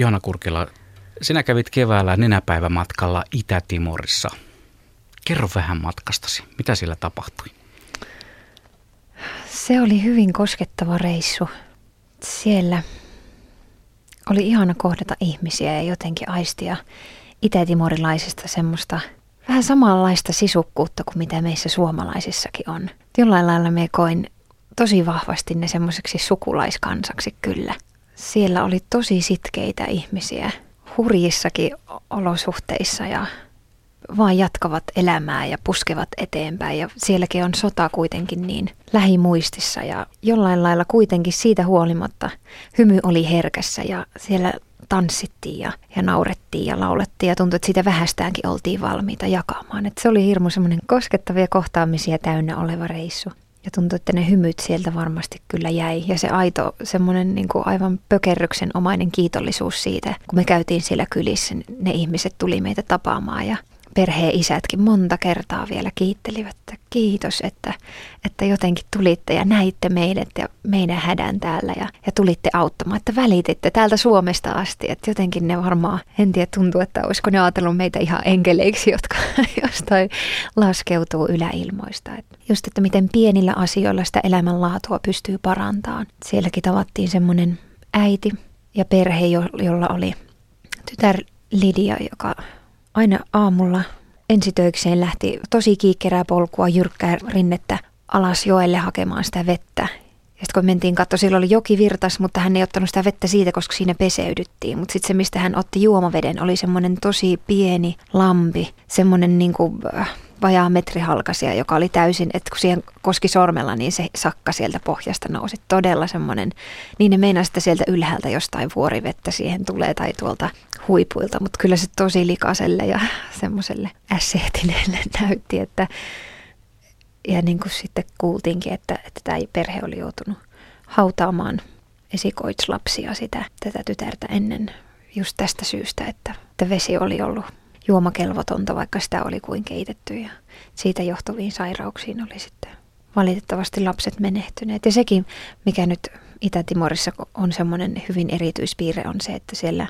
Johanna Kurkila, sinä kävit keväällä nenäpäivämatkalla Itä-Timorissa. Kerro vähän matkastasi. Mitä siellä tapahtui? Se oli hyvin koskettava reissu. Siellä oli ihana kohdata ihmisiä ja jotenkin aistia itä-timorilaisista semmoista vähän samanlaista sisukkuutta kuin mitä meissä suomalaisissakin on. Jollain lailla me koin tosi vahvasti ne semmoiseksi sukulaiskansaksi kyllä. Siellä oli tosi sitkeitä ihmisiä hurjissakin olosuhteissa ja vaan jatkavat elämää ja puskevat eteenpäin. Ja sielläkin on sota kuitenkin niin lähimuistissa ja jollain lailla kuitenkin siitä huolimatta hymy oli herkässä ja siellä tanssittiin ja, ja naurettiin ja laulettiin ja tuntui, että siitä vähästäänkin oltiin valmiita jakamaan. Et se oli hirmu semmoinen koskettavia kohtaamisia täynnä oleva reissu. Ja tuntui, että ne hymyt sieltä varmasti kyllä jäi. Ja se aito, semmoinen niin kuin aivan pökerryksen omainen kiitollisuus siitä, kun me käytiin siellä kylissä, ne ihmiset tuli meitä tapaamaan ja perheen isätkin monta kertaa vielä kiittelivät, että kiitos, että, että jotenkin tulitte ja näitte meidät ja meidän hädän täällä ja, ja tulitte auttamaan, että välititte täältä Suomesta asti. Että jotenkin ne varmaan, en tiedä tuntuu, että olisiko ne ajatellut meitä ihan enkeleiksi, jotka jostain laskeutuu yläilmoista. Et just, että miten pienillä asioilla sitä elämänlaatua pystyy parantamaan. Sielläkin tavattiin semmoinen äiti ja perhe, jolla oli tytär Lidia, joka aina aamulla ensitöikseen lähti tosi kiikkerää polkua, jyrkkää rinnettä alas joelle hakemaan sitä vettä. Ja sitten kun mentiin katsoa, sillä oli joki virtas, mutta hän ei ottanut sitä vettä siitä, koska siinä peseydyttiin. Mutta sitten se, mistä hän otti juomaveden, oli semmoinen tosi pieni lampi, semmoinen niin kuin, äh, vajaa metrihalkasia, joka oli täysin, että kun siihen koski sormella, niin se sakka sieltä pohjasta nousi. Todella semmoinen, niin ne meinaa, että sieltä ylhäältä jostain vuorivettä siihen tulee tai tuolta huipuilta, mutta kyllä se tosi likaiselle ja semmoiselle ässeetineelle näytti, että ja niin kuin sitten kuultiinkin, että, että tämä perhe oli joutunut hautaamaan esikoitslapsia sitä, tätä tytärtä ennen just tästä syystä, että, että vesi oli ollut juomakelvotonta, vaikka sitä oli kuin keitetty ja siitä johtuviin sairauksiin oli sitten valitettavasti lapset menehtyneet. Ja sekin, mikä nyt Itä-Timorissa on semmoinen hyvin erityispiirre, on se, että siellä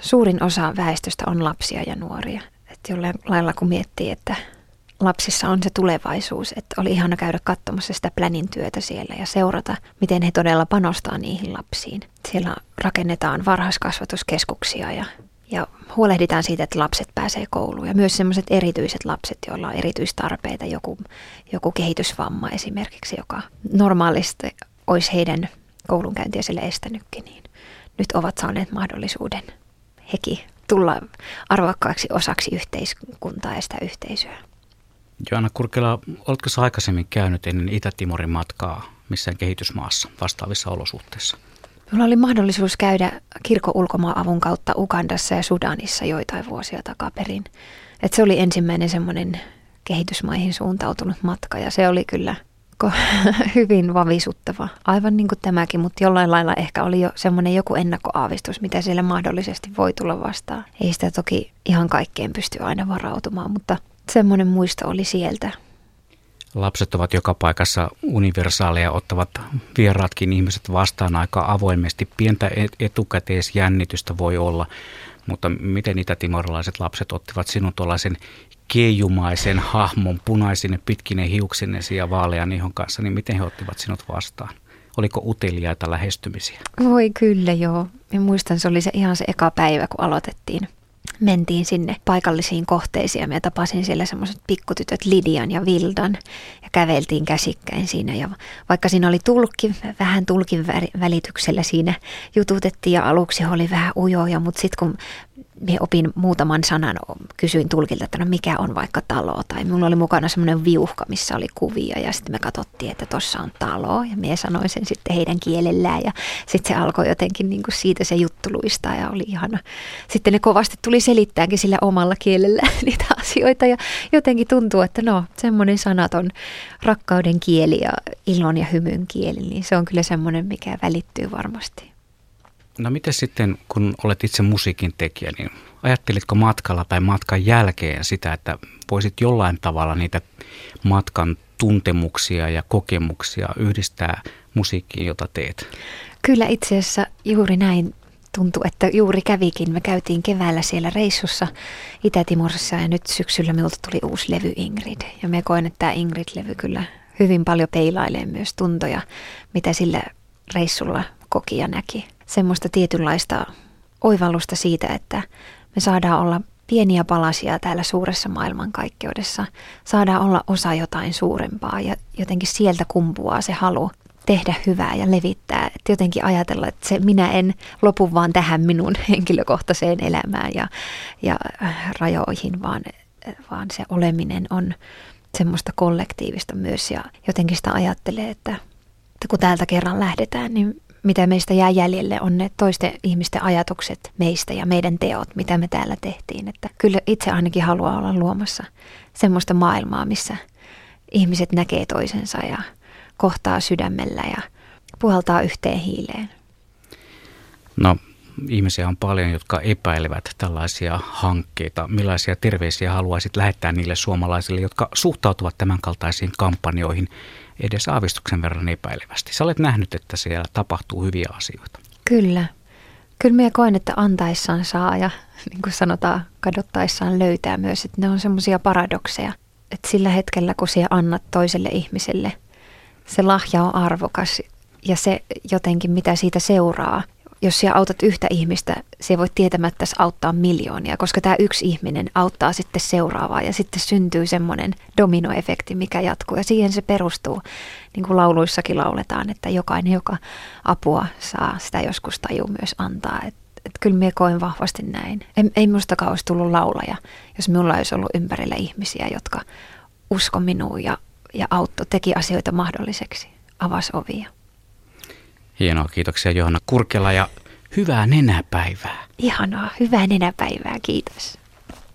suurin osa väestöstä on lapsia ja nuoria. Että jollain lailla kun miettii, että lapsissa on se tulevaisuus, että oli ihana käydä katsomassa sitä plänin työtä siellä ja seurata, miten he todella panostaa niihin lapsiin. Siellä rakennetaan varhaiskasvatuskeskuksia ja ja huolehditaan siitä, että lapset pääsee kouluun. Ja myös sellaiset erityiset lapset, joilla on erityistarpeita, joku, joku kehitysvamma esimerkiksi, joka normaalisti olisi heidän koulunkäyntiä sille estänytkin, niin nyt ovat saaneet mahdollisuuden hekin tulla arvokkaaksi osaksi yhteiskuntaa ja sitä yhteisöä. Joanna Kurkela, oletko sä aikaisemmin käynyt ennen Itä-Timorin matkaa missään kehitysmaassa vastaavissa olosuhteissa? Minulla oli mahdollisuus käydä kirkon ulkomaanavun kautta Ugandassa ja Sudanissa joitain vuosia takaperin. Et se oli ensimmäinen semmoinen kehitysmaihin suuntautunut matka ja se oli kyllä hyvin vavisuttava. Aivan niin kuin tämäkin, mutta jollain lailla ehkä oli jo semmoinen joku ennakkoaavistus, mitä siellä mahdollisesti voi tulla vastaan. Ei sitä toki ihan kaikkeen pysty aina varautumaan, mutta semmoinen muisto oli sieltä. Lapset ovat joka paikassa universaaleja, ottavat vieraatkin ihmiset vastaan aika avoimesti. Pientä etukäteisjännitystä voi olla, mutta miten niitä timorilaiset lapset ottivat sinun tuollaisen keijumaisen hahmon punaisine pitkine hiuksinesi ja vaalean ihon kanssa, niin miten he ottivat sinut vastaan? Oliko uteliaita lähestymisiä? Voi kyllä joo. Ja muistan, se oli se ihan se eka päivä, kun aloitettiin mentiin sinne paikallisiin kohteisiin ja mä tapasin siellä semmoiset pikkutytöt Lidian ja Vildan ja käveltiin käsikkäin siinä. Ja vaikka siinä oli tulkki, vähän tulkin välityksellä siinä jututettiin ja aluksi oli vähän ujoja, mutta sitten kun minä opin muutaman sanan, kysyin tulkilta, että no mikä on vaikka talo. Tai minulla oli mukana semmoinen viuhka, missä oli kuvia ja sitten me katsottiin, että tuossa on talo. Ja minä sanoin sen sitten heidän kielellään ja sitten se alkoi jotenkin niin kuin siitä se juttu luistaa ja oli ihana. Sitten ne kovasti tuli selittäänkin sillä omalla kielellä niitä asioita ja jotenkin tuntuu, että no semmoinen sanaton rakkauden kieli ja ilon ja hymyn kieli, niin se on kyllä semmoinen, mikä välittyy varmasti. No miten sitten, kun olet itse musiikin tekijä, niin ajattelitko matkalla tai matkan jälkeen sitä, että voisit jollain tavalla niitä matkan tuntemuksia ja kokemuksia yhdistää musiikkiin, jota teet? Kyllä itse asiassa juuri näin tuntui, että juuri kävikin. Me käytiin keväällä siellä reissussa Itä-Timorissa ja nyt syksyllä minulta tuli uusi levy Ingrid. Ja me koen, että tämä Ingrid-levy kyllä hyvin paljon peilailee myös tuntoja, mitä sillä reissulla koki ja näki. Semmoista tietynlaista oivallusta siitä, että me saadaan olla pieniä palasia täällä suuressa maailmankaikkeudessa. Saadaan olla osa jotain suurempaa ja jotenkin sieltä kumpuaa se halu tehdä hyvää ja levittää. Että jotenkin ajatella, että se minä en lopu vaan tähän minun henkilökohtaiseen elämään ja, ja äh, rajoihin, vaan, vaan se oleminen on semmoista kollektiivista myös ja jotenkin sitä ajattelee, että, että kun täältä kerran lähdetään, niin mitä meistä jää jäljelle on ne toisten ihmisten ajatukset meistä ja meidän teot, mitä me täällä tehtiin. Että kyllä itse ainakin haluaa olla luomassa semmoista maailmaa, missä ihmiset näkee toisensa ja kohtaa sydämellä ja puhaltaa yhteen hiileen. No, ihmisiä on paljon, jotka epäilevät tällaisia hankkeita. Millaisia terveisiä haluaisit lähettää niille suomalaisille, jotka suhtautuvat tämänkaltaisiin kampanjoihin edes aavistuksen verran epäilevästi? Sä olet nähnyt, että siellä tapahtuu hyviä asioita. Kyllä. Kyllä minä koen, että antaessaan saa ja niin kuin sanotaan, kadottaessaan löytää myös, että ne on semmoisia paradokseja. Että sillä hetkellä, kun sinä annat toiselle ihmiselle – se lahja on arvokas ja se jotenkin, mitä siitä seuraa. Jos sinä autat yhtä ihmistä, se voit tietämättä auttaa miljoonia, koska tämä yksi ihminen auttaa sitten seuraavaa ja sitten syntyy semmoinen dominoefekti, mikä jatkuu ja siihen se perustuu. Niin kuin lauluissakin lauletaan, että jokainen, joka apua saa, sitä joskus taju myös antaa. Et, et kyllä minä koen vahvasti näin. Ei, ei minustakaan olisi tullut laulaja, jos minulla olisi ollut ympärillä ihmisiä, jotka usko minuun ja ja auttoi, teki asioita mahdolliseksi, avasi ovia. Hienoa, kiitoksia Johanna Kurkela ja hyvää nenäpäivää. Ihanaa, hyvää nenäpäivää, kiitos.